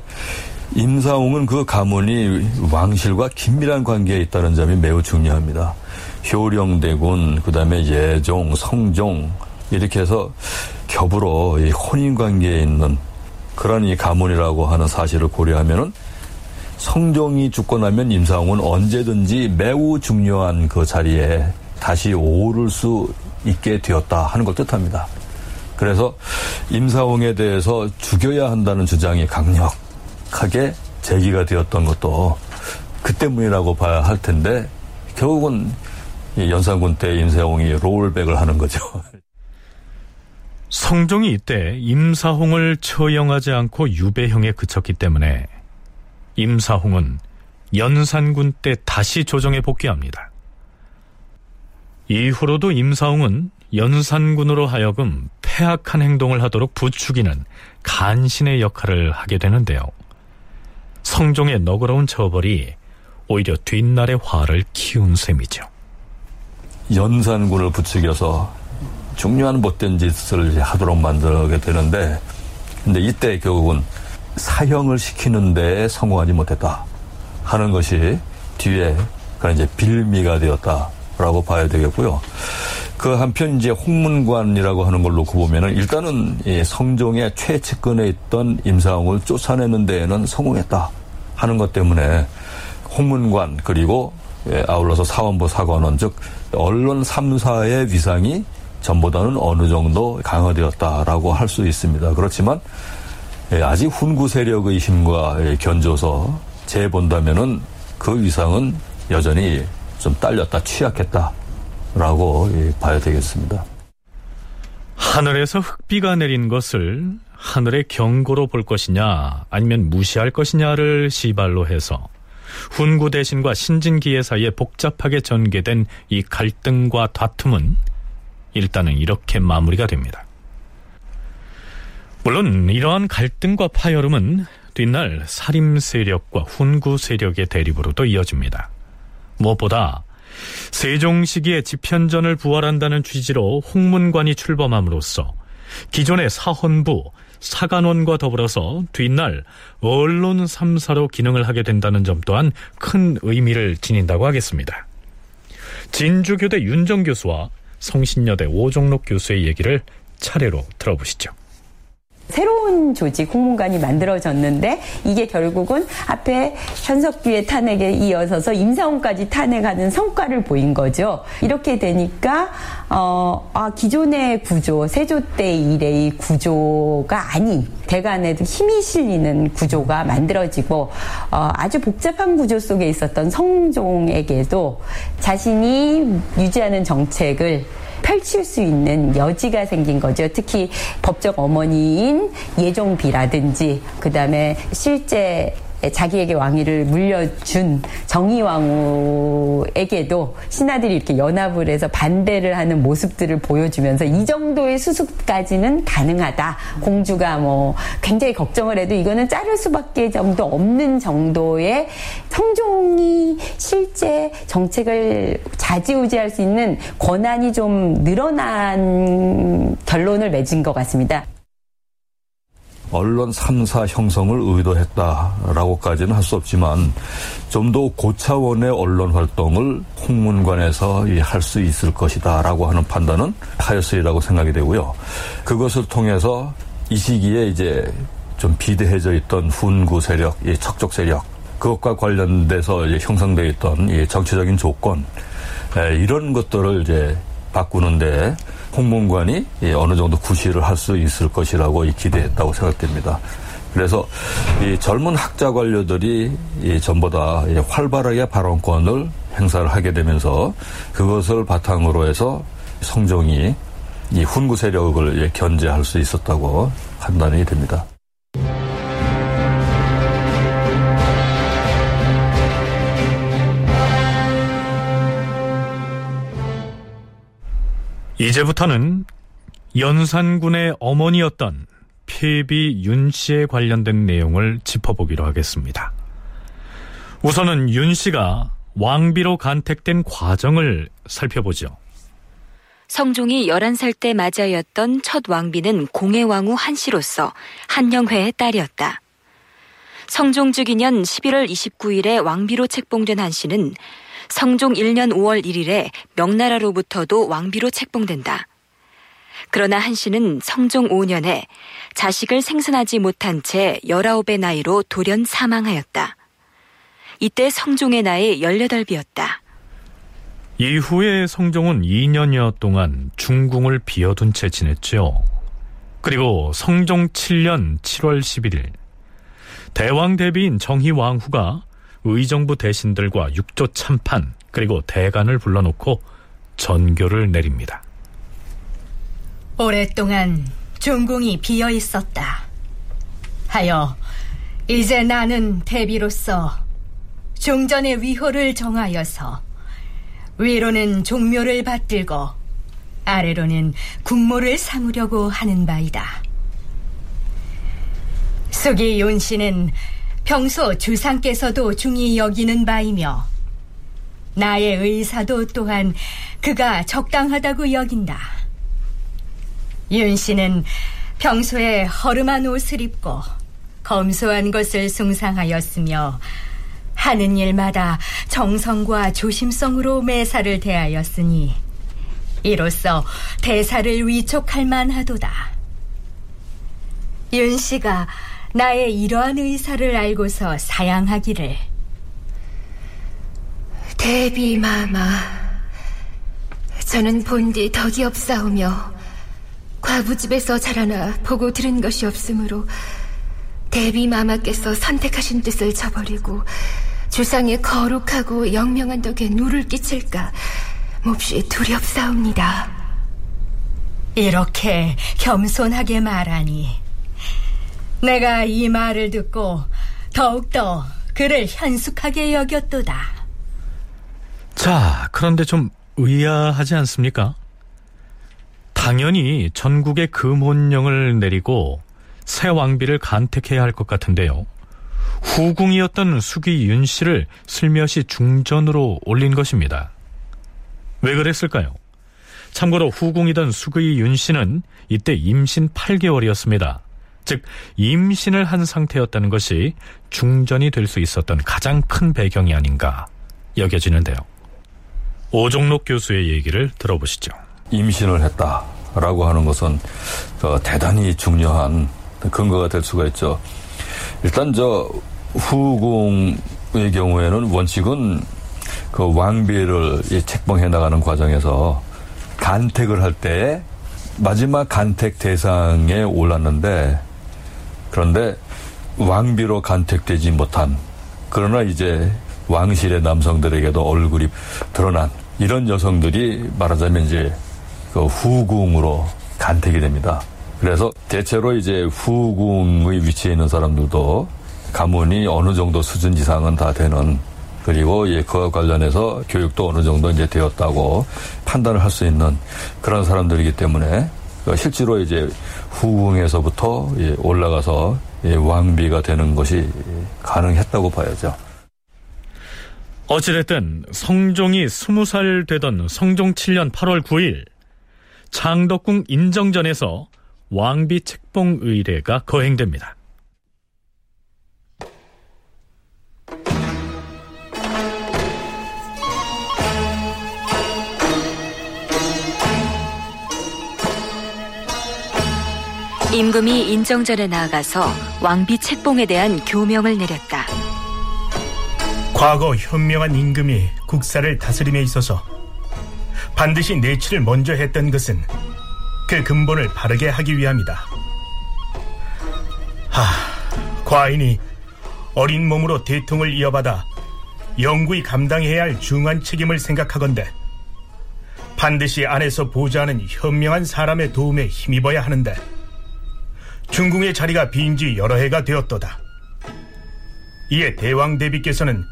I: 임사홍은 그 가문이 왕실과 긴밀한 관계에 있다는 점이 매우 중요합니다. 효령대군, 그 다음에 예종, 성종, 이렇게 해서 겹으로 혼인 관계에 있는 그런 이 가문이라고 하는 사실을 고려하면은 성종이 죽고 나면 임사홍은 언제든지 매우 중요한 그 자리에 다시 오를 수 있게 되었다 하는 걸 뜻합니다. 그래서 임사홍에 대해서 죽여야 한다는 주장이 강력하게 제기가 되었던 것도 그 때문이라고 봐야 할 텐데 결국은 연산군 때 임사홍이 롤백을 하는 거죠.
B: 성종이 이때 임사홍을 처형하지 않고 유배형에 그쳤기 때문에 임사홍은 연산군 때 다시 조정에 복귀합니다. 이후로도 임사홍은 연산군으로 하여금 폐악한 행동을 하도록 부추기는 간신의 역할을 하게 되는데요. 성종의 너그러운 처벌이 오히려 뒷날의 화를 키운 셈이죠.
I: 연산군을 부추겨서 중요한 못된 짓을 하도록 만들게 되는데, 근데 이때 결국은 사형을 시키는 데 성공하지 못했다 하는 것이 뒤에 그런 이제 빌미가 되었다. 라고 봐야 되겠고요. 그 한편 이제 홍문관이라고 하는 걸 놓고 보면은 일단은 성종의 최측근에 있던 임사홍을 쫓아내는 데에는 성공했다 하는 것 때문에 홍문관 그리고 예, 아울러서 사원부 사관원 즉 언론 3사의 위상이 전보다는 어느 정도 강화되었다라고 할 수 있습니다. 그렇지만 예, 아직 훈구 세력의 힘과 예, 견줘서 재본다면은 그 위상은 여전히 좀 딸렸다 취약했다라고 예, 봐야 되겠습니다.
B: 하늘에서 흙비가 내린 것을 하늘의 경고로 볼 것이냐 아니면 무시할 것이냐를 시발로 해서 훈구 대신과 신진기의 사이에 복잡하게 전개된 이 갈등과 다툼은 일단은 이렇게 마무리가 됩니다. 물론 이러한 갈등과 파열음은 뒷날 사림 세력과 훈구 세력의 대립으로도 이어집니다. 무엇보다 세종 시기에 집현전을 부활한다는 취지로 홍문관이 출범함으로써 기존의 사헌부, 사관원과 더불어서 뒷날 언론 3사로 기능을 하게 된다는 점 또한 큰 의미를 지닌다고 하겠습니다. 진주교대 윤정 교수와 성신여대 오종록 교수의 얘기를 차례로 들어보시죠.
K: 새로운 조직 홍문관이 만들어졌는데 이게 결국은 앞에 현석규의 탄핵에 이어서서 임사원까지 탄핵하는 성과를 보인 거죠. 이렇게 되니까 어, 아, 기존의 구조 세조 때 이래의 구조가 아닌 대간에도 힘이 실리는 구조가 만들어지고 어, 아주 복잡한 구조 속에 있었던 성종에게도 자신이 유지하는 정책을 펼칠 수 있는 여지가 생긴 거죠. 특히 법적 어머니인 예종비라든지 그다음에 실제 자기에게 왕위를 물려준 정의왕후에게도 신하들이 이렇게 연합을 해서 반대를 하는 모습들을 보여주면서 이 정도의 수습까지는 가능하다. 공주가 뭐 굉장히 걱정을 해도 이거는 자를 수밖에 정도 없는 정도의 성종이 실제 정책을 좌지우지할 수 있는 권한이 좀 늘어난 결론을 맺은 것 같습니다.
I: 언론 3사 형성을 의도했다라고까지는 할 수 없지만 좀 더 고차원의 언론 활동을 홍문관에서 할 수 있을 것이다라고 하는 판단은 하였으리라고 생각이 되고요. 그것을 통해서 이 시기에 이제 좀 비대해져 있던 훈구 세력, 척적 세력, 그것과 관련돼서 형성되어 있던 정치적인 조건, 이런 것들을 이제 바꾸는데 홍문관이 어느 정도 구실을 할 수 있을 것이라고 기대했다고 생각됩니다. 그래서 이 젊은 학자 관료들이 전보다 활발하게 발언권을 행사를 하게 되면서 그것을 바탕으로 해서 성종이 이 훈구 세력을 견제할 수 있었다고 판단이 됩니다.
B: 이제부터는 연산군의 어머니였던 폐비 윤 씨에 관련된 내용을 짚어보기로 하겠습니다. 우선은 윤 씨가 왕비로 간택된 과정을 살펴보죠.
P: 성종이 11살 때 맞이하였던 첫 왕비는 공해왕후 한씨로서 한영회의 딸이었다. 성종 즉위년 11월 29일에 왕비로 책봉된 한씨는 성종 1년 5월 1일에 명나라로부터도 왕비로 책봉된다. 그러나 한 씨는 성종 5년에 자식을 생산하지 못한 채 19의 나이로 돌연 사망하였다. 이때 성종의 나이 18비였다.
B: 이후에 성종은 2년여 동안 중궁을 비워둔 채 지냈죠. 그리고 성종 7년 7월 11일 대왕 대비인 정희왕후가 의정부 대신들과 육조 참판 그리고 대간을 불러놓고 전교를 내립니다.
R: 오랫동안 중궁이 비어 있었다. 하여 이제 나는 대비로서 종전의 위호를 정하여서 위로는 종묘를 받들고 아래로는 국모를 삼으려고 하는 바이다. 숙이 윤 씨는 평소 주상께서도 중히 여기는 바이며 나의 의사도 또한 그가 적당하다고 여긴다. 윤 씨는 평소에 허름한 옷을 입고 검소한 것을 숭상하였으며 하는 일마다 정성과 조심성으로 매사를 대하였으니 이로써 대사를 위촉할 만하도다. 윤 씨가 나의 이러한 의사를 알고서 사양하기를
S: 대비 마마, 저는 본디 덕이 없사오며 과부집에서 자라나 보고 들은 것이 없으므로 대비 마마께서 선택하신 뜻을 저버리고 주상의 거룩하고 영명한 덕에 누를 끼칠까 몹시 두렵사옵니다.
R: 이렇게 겸손하게 말하니 내가 이 말을 듣고 더욱더 그를 현숙하게 여겼도다.
B: 자, 그런데 좀 의아하지 않습니까? 당연히 전국의 금혼령을 내리고 새 왕비를 간택해야 할 것 같은데요. 후궁이었던 수기 윤 씨를 슬며시 중전으로 올린 것입니다. 왜 그랬을까요? 참고로 후궁이던 수기 윤 씨는 이때 임신 8개월이었습니다. 즉 임신을 한 상태였다는 것이 중전이 될 수 있었던 가장 큰 배경이 아닌가 여겨지는데요. 오종록 교수의 얘기를 들어보시죠.
I: 임신을 했다라고 하는 것은 어, 대단히 중요한 근거가 될 수가 있죠. 일단 저 후궁의 경우에는 원칙은 그 왕비를 책봉해 나가는 과정에서 간택을 할때 마지막 간택 대상에 올랐는데 그런데 왕비로 간택되지 못한 그러나 이제 왕실의 남성들에게도 얼굴이 드러난 이런 여성들이 말하자면 이제 그 후궁으로 간택이 됩니다. 그래서 대체로 이제 후궁의 위치에 있는 사람들도 가문이 어느 정도 수준 이상은 다 되는 그리고 예, 그와 관련해서 교육도 어느 정도 이제 되었다고 판단을 할 수 있는 그런 사람들이기 때문에 그 실제로 이제 후궁에서부터 예, 올라가서 예, 왕비가 되는 것이 가능했다고 봐야죠.
B: 어찌됐든 성종이 스무 살 되던 성종 7년 8월 9일 창덕궁 인정전에서 왕비 책봉 의례가 거행됩니다.
P: 임금이 인정전에 나아가서 왕비 책봉에 대한 교명을 내렸다.
D: 과거 현명한 임금이 국사를 다스림에 있어서 반드시 내치를 먼저 했던 것은 그 근본을 바르게 하기 위함이다. 하, 과인이 어린 몸으로 대통을 이어받아 영구히 감당해야 할 중한 책임을 생각하건대 반드시 안에서 보좌하는 현명한 사람의 도움에 힘입어야 하는데 중궁의 자리가 빈 지 여러 해가 되었도다. 이에 대왕 대비께서는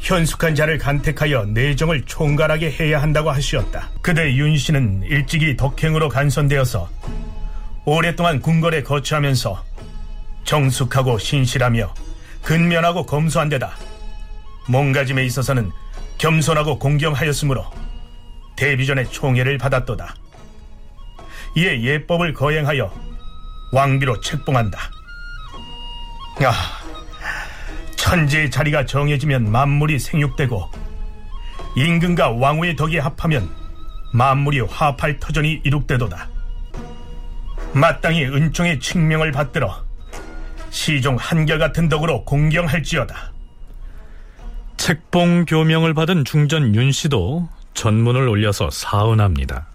D: 현숙한 자를 간택하여 내정을 총괄하게 해야 한다고 하시었다. 그대 윤 씨는 일찍이 덕행으로 간선되어서 오랫동안 궁궐에 거처하면서 정숙하고 신실하며 근면하고 검소한 데다 몸가짐에 있어서는 겸손하고 공경하였으므로 대비전의 총애를 받았도다. 이에 예법을 거행하여 왕비로 책봉한다. 아, 천지의 자리가 정해지면 만물이 생육되고 임금과 왕후의 덕이 합하면 만물이 화합할 터전이 이룩되도다. 마땅히 은총의 칙명을 받들어 시종 한결같은 덕으로 공경할지어다.
B: 책봉 교명을 받은 중전 윤 씨도 전문을 올려서 사은합니다.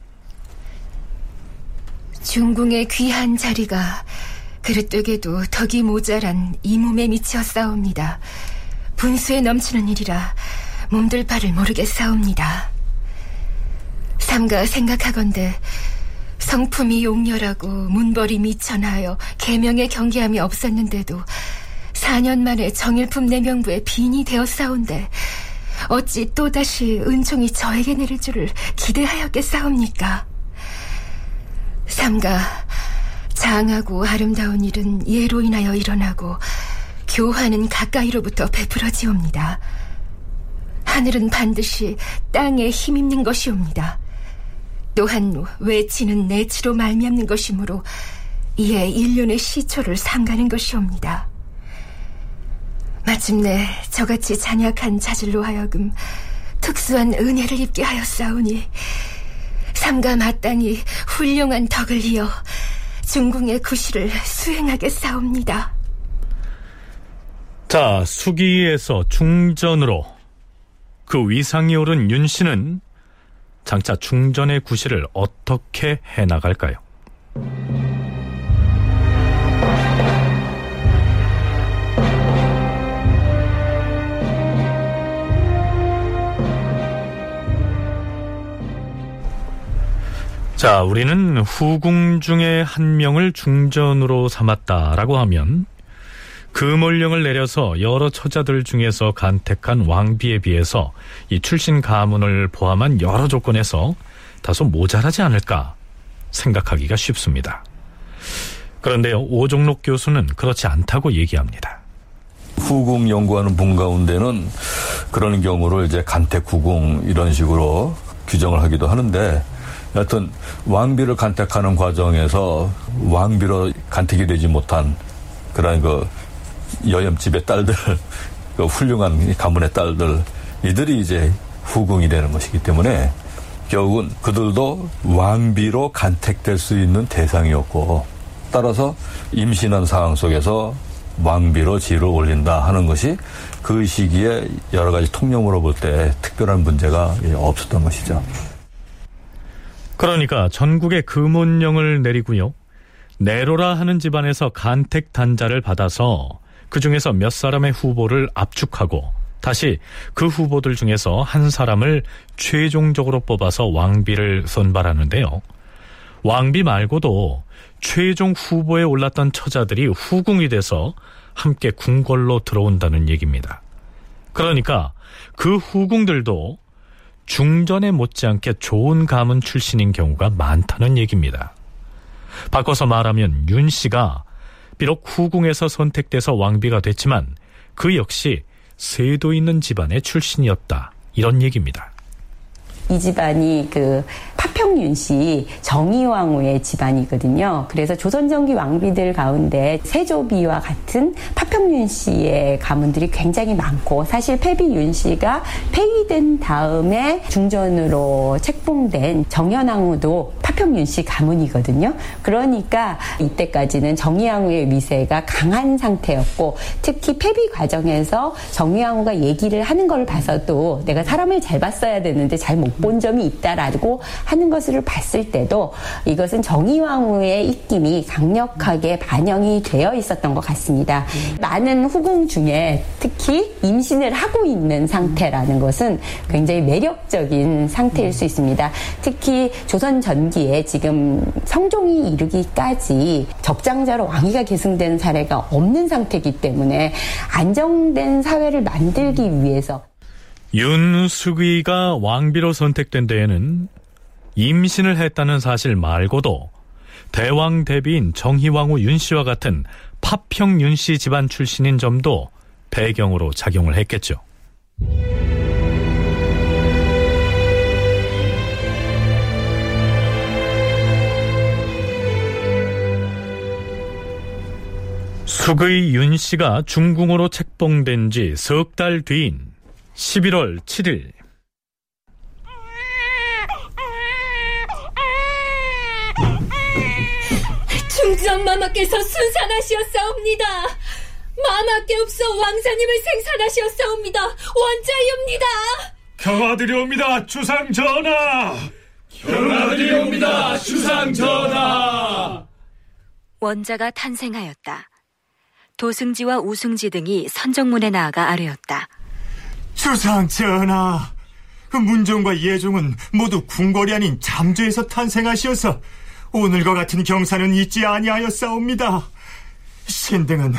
S: 중궁의 귀한 자리가 그릇되게도 덕이 모자란 이 몸에 미치었사옵니다. 분수에 넘치는 일이라 몸들 바를 모르겠사옵니다. 삼가 생각하건대 성품이 용렬하고 문벌이 미천하여 계명의 경계함이 없었는데도 4년 만에 정일품 내명부에 빈이 되었사온데 어찌 또다시 은총이 저에게 내릴 줄을 기대하였겠사옵니까? 삼가 장하고 아름다운 일은 예로 인하여 일어나고 교화는 가까이로부터 베풀어지옵니다. 하늘은 반드시 땅에 힘입는 것이옵니다. 또한 외치는 내치로 말미암는 것이므로 이에 일륜의 시초를 삼가는 것이옵니다. 마침내 저같이 잔약한 자질로 하여금 특수한 은혜를 입게 하였사오니 삼가 마땅히 훌륭한 덕을 이어 중궁의 구실을
B: 그 위상이 오른 윤 씨는 장차 중전의 구실을 어떻게 해나갈까요? 자, 우리는 후궁 중에 한 명을 중전으로 삼았다라고 하면 금월령을 내려서 여러 처자들 중에서 간택한 왕비에 비해서 이 출신 가문을 포함한 여러 조건에서 다소 모자라지 않을까 생각하기가 쉽습니다. 그런데요, 오종록 교수는 그렇지 않다고 얘기합니다.
I: 후궁 연구하는 분 가운데는 그런 경우를 이제 간택 후궁 이런 식으로 규정을 하기도 하는데 여하튼 왕비를 간택하는 과정에서 왕비로 간택이 되지 못한 그런 그 여염집의 딸들, 그 훌륭한 가문의 딸들 이들이 이제 후궁이 되는 것이기 때문에 결국은 그들도 왕비로 간택될 수 있는 대상이었고 따라서 임신한 상황 속에서 왕비로 지를 올린다 하는 것이 그 시기에 여러 가지 통념으로 볼 때 특별한 문제가 없었던 것이죠.
B: 그러니까 전국에 금원령을 내리고요. 내로라 하는 집안에서 간택 단자를 받아서 그 중에서 몇 사람의 후보를 압축하고 다시 그 후보들 중에서 한 사람을 최종적으로 뽑아서 왕비를 선발하는데요. 왕비 말고도 최종 후보에 올랐던 처자들이 후궁이 돼서 함께 궁궐로 들어온다는 얘기입니다. 그러니까 그 후궁들도 중전에 못지않게 좋은 가문 출신인 경우가 많다는 얘기입니다. 바꿔서 말하면 윤 씨가 비록 후궁에서 선택돼서 왕비가 됐지만 그 역시 세도 있는 집안의 출신이었다. 이런 얘기입니다.
K: 이 집안이 그 파평윤 씨 정의왕후의 집안이거든요. 그래서 조선전기 왕비들 가운데 세조비와 같은 파평윤 씨의 가문들이 굉장히 많고 사실 패비윤 씨가 폐위된 다음에 중전으로 책봉된 정현왕후도 파평윤 씨 가문이거든요. 그러니까 이때까지는 정의왕후의 위세가 강한 상태였고 특히 폐비 과정에서 정의왕후가 얘기를 하는 걸 봐서도 내가 사람을 잘 봤어야 되는데 잘못 본 점이 있다라고 하는 것을 봤을 때도 이것은 정의왕후의 입김이 강력하게 반영이 되어 있었던 것 같습니다. 많은 후궁 중에 특히 임신을 하고 있는 상태라는 것은 굉장히 매력적인 상태일 수 있습니다. 특히 조선 전기에 지금 성종이 이르기까지 적장자로 왕위가 계승된 사례가 없는 상태이기 때문에 안정된 사회를 만들기 위해서
B: 윤숙의가 왕비로 선택된 데에는 임신을 했다는 사실 말고도 대왕 대비인 정희왕후 윤씨와 같은 파평 윤씨 집안 출신인 점도 배경으로 작용을 했겠죠. 숙의 윤 씨가 중궁으로 책봉된 지 석 달 뒤인 11월 7일
S: 중전 마마께서 순산하시었사옵니다. 마마께 없어 왕자님을 생산하시었사옵니다. 원자이옵니다.
L: 경화드리옵니다, 주상 전하.
O: 경화드리옵니다, 주상 전하.
P: 원자가 탄생하였다. 도승지와 우승지 등이 선정문에 나아가 아뢰었다.
F: 주상 전하, 그 문종과 예종은 모두 궁궐이 아닌 잠조에서 탄생하시어서 오늘과 같은 경사는 있지 아니하였사옵니다. 신등은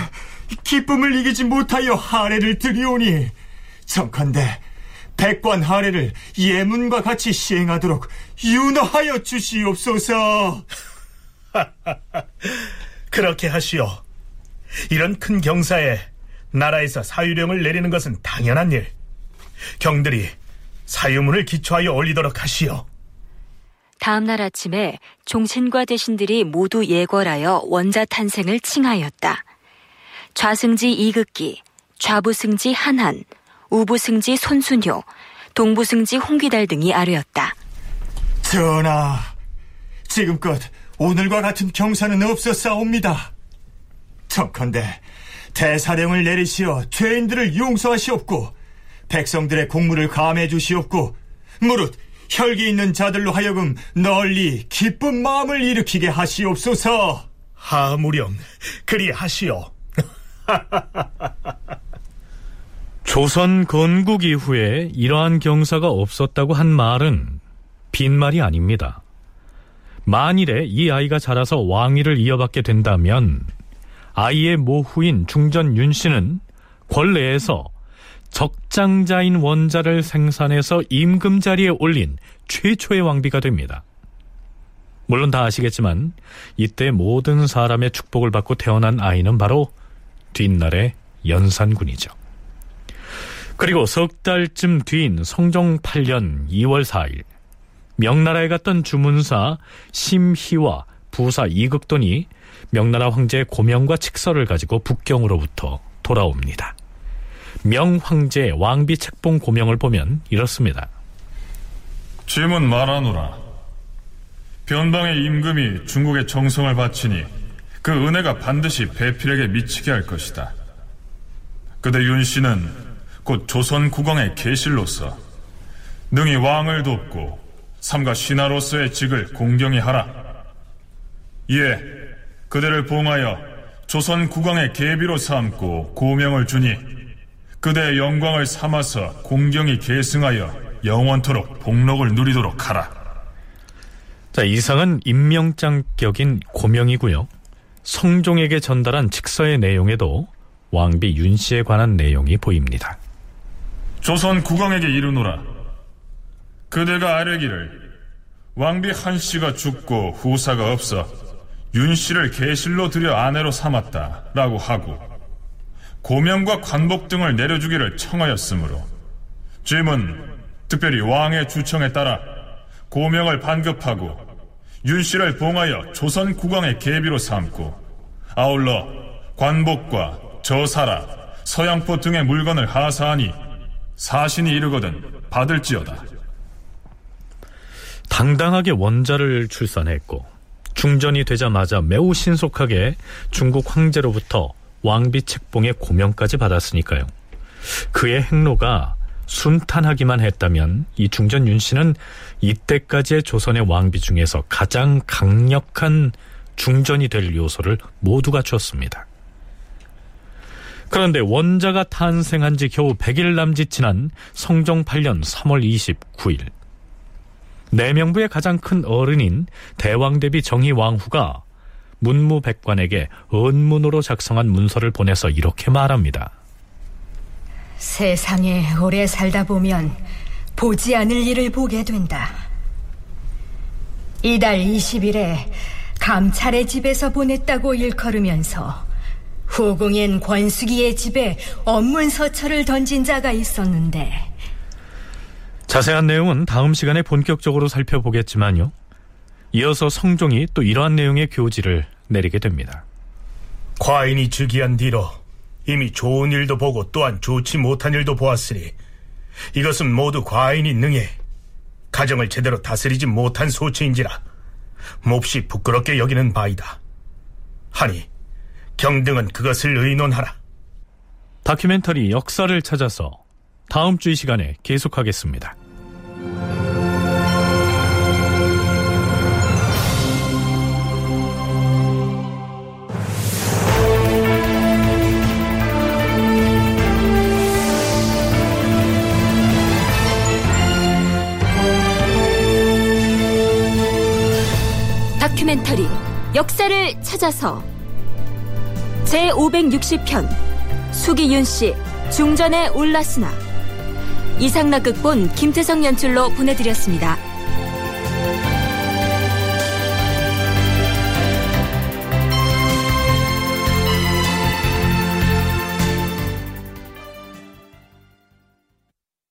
F: 기쁨을 이기지 못하여 하례를 드리오니 정컨대 백관 하례를 예문과 같이 시행하도록 윤허하여 주시옵소서.
D: 그렇게 하시오. 이런 큰 경사에 나라에서 사유령을 내리는 것은 당연한 일. 경들이 사유문을 기초하여 올리도록 하시오.
P: 다음 날 아침에 종신과 대신들이 모두 예궐하여 원자 탄생을 칭하였다. 좌승지 이극기, 좌부승지 한한, 우부승지 손순효, 동부승지 홍귀달 등이 아뢰었다.
F: 전하, 지금껏 오늘과 같은 경사는 없었사옵니다. 청컨대 대사령을 내리시어 죄인들을 용서하시옵고 백성들의 공물을 감해 주시옵고 무릇 혈기 있는 자들로 하여금 널리 기쁜 마음을 일으키게 하시옵소서.
T: 하무령 그리 하시오.
B: 조선 건국 이후에 이러한 경사가 없었다고 한 말은 빈말이 아닙니다. 만일에 이 아이가 자라서 왕위를 이어받게 된다면 아이의 모후인 중전 윤 씨는 권례에서 적장자인 원자를 생산해서 임금 자리에 올린 최초의 왕비가 됩니다. 물론 다 아시겠지만 이때 모든 사람의 축복을 받고 태어난 아이는 바로 뒷날의 연산군이죠. 그리고 석 달쯤 뒤인 성종 8년 2월 4일 명나라에 갔던 주문사 심희와 부사 이극돈이 명나라 황제 고명과 칙서를 가지고 북경으로부터 돌아옵니다. 명황제 왕비 책봉 고명을 보면 이렇습니다.
J: 질문 말하노라. 변방의 임금이 중국의 정성을 바치니 그 은혜가 반드시 배필에게 미치게 할 것이다. 그대 윤 씨는 곧 조선 국왕의 계실로서 능히 왕을 돕고 삼가 신하로서의 직을 공경히 하라. 이에 그대를 봉하여 조선 국왕의 계비로 삼고 고명을 주니 그대의 영광을 삼아서 공경히 계승하여 영원토록 복록을 누리도록 하라.
B: 자, 이상은 임명장격인 고명이고요. 성종에게 전달한 칙서의 내용에도 왕비 윤 씨에 관한 내용이 보입니다.
J: 조선 국왕에게 이르노라. 그대가 아뢰기를 왕비 한 씨가 죽고 후사가 없어 윤 씨를 계실로 들여 아내로 삼았다라고 하고 고명과 관복 등을 내려주기를 청하였으므로 짐은 특별히 왕의 주청에 따라 고명을 반급하고 윤 씨를 봉하여 조선 국왕의 계비로 삼고 아울러 관복과 저사라, 서양포 등의 물건을 하사하니 사신이 이르거든 받을지어다.
B: 당당하게 원자를 출산했고 중전이 되자마자 매우 신속하게 중국 황제로부터 왕비 책봉의 고명까지 받았으니까요. 그의 행로가 순탄하기만 했다면 이 중전 윤 씨는 이때까지의 조선의 왕비 중에서 가장 강력한 중전이 될 요소를 모두 갖추었습니다. 그런데 원자가 탄생한 지 겨우 100일 남짓 지난 성종 8년 3월 29일 내명부의 가장 큰 어른인 대왕 대비 정희 왕후가 문무백관에게 언문으로 작성한 문서를 보내서 이렇게 말합니다.
R: 세상에 오래 살다 보면 보지 않을 일을 보게 된다. 이달 20일에 감찰의 집에서 보냈다고 일컬으면서 후궁인 권숙이의 집에 업문서처를 던진 자가 있었는데
B: 자세한 내용은 다음 시간에 본격적으로 살펴보겠지만요. 이어서 성종이 또 이러한 내용의 교지를 내리게 됩니다.
T: 과인이 즉위한 뒤로 이미 좋은 일도 보고 또한 좋지 못한 일도 보았으니 이것은 모두 과인이 능해 가정을 제대로 다스리지 못한 소치인지라 몹시 부끄럽게 여기는 바이다. 하니 경등은 그것을 의논하라.
B: 다큐멘터리 역사를 찾아서 다음 주 이 시간에 계속하겠습니다.
P: 다큐멘터리 역사를 찾아서 제560편 수기윤 씨 중전에 올랐으나 이상락 극본 김태성 연출로 보내드렸습니다.